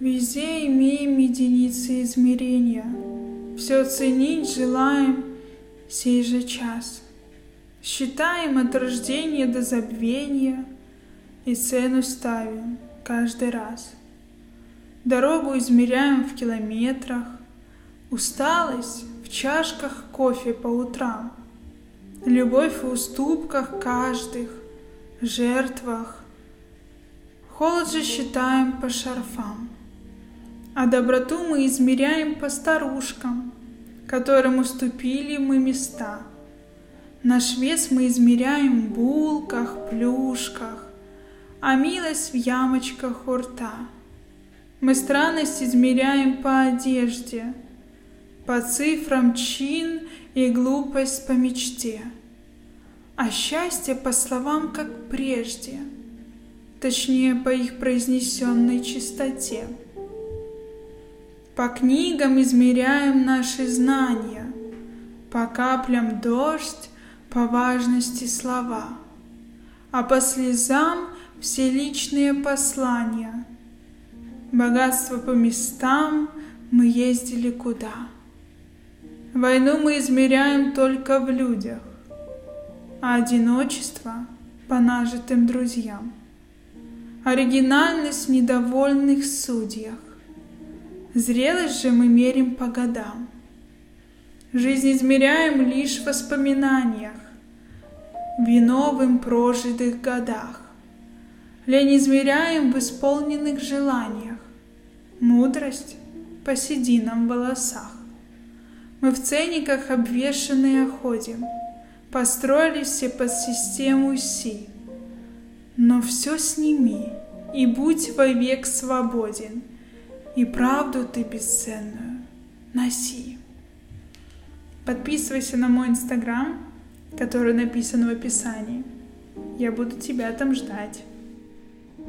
Везде имеем единицы измерения, Все ценить желаем сей же час. Считаем от рождения до забвения И цену ставим каждый раз. Дорогу измеряем в километрах, Усталость в чашках кофе по утрам, Любовь в уступках каждых, жертвах. Холод же считаем по шарфам, А доброту мы измеряем по старушкам, Которым уступили мы места. Наш вес мы измеряем в булках, плюшках, А милость в ямочках у рта. Мы странность измеряем по одежде, По цифрам чин и глупость по мечте, А счастье по словам, как прежде, Точнее, по их произнесенной чистоте. По книгам измеряем наши знания, По каплям дождь, по важности слова, А по слезам все личные послания — Богатство по местам мы ездили куда. Войну мы измеряем только в людях, а одиночество по нажитым друзьям. Оригинальность в недовольных судьях. Зрелость же мы мерим по годам. Жизнь измеряем лишь в воспоминаниях, вино в им прожитых годах. Лень измеряем в исполненных желаниях, мудрость по сединам волосах. Мы в ценниках обвешанные ходим, построили все под систему Си. Но все сними и будь вовек свободен, и правду ты бесценную носи. Подписывайся на мой инстаграм, который написан в описании. Я буду тебя там ждать.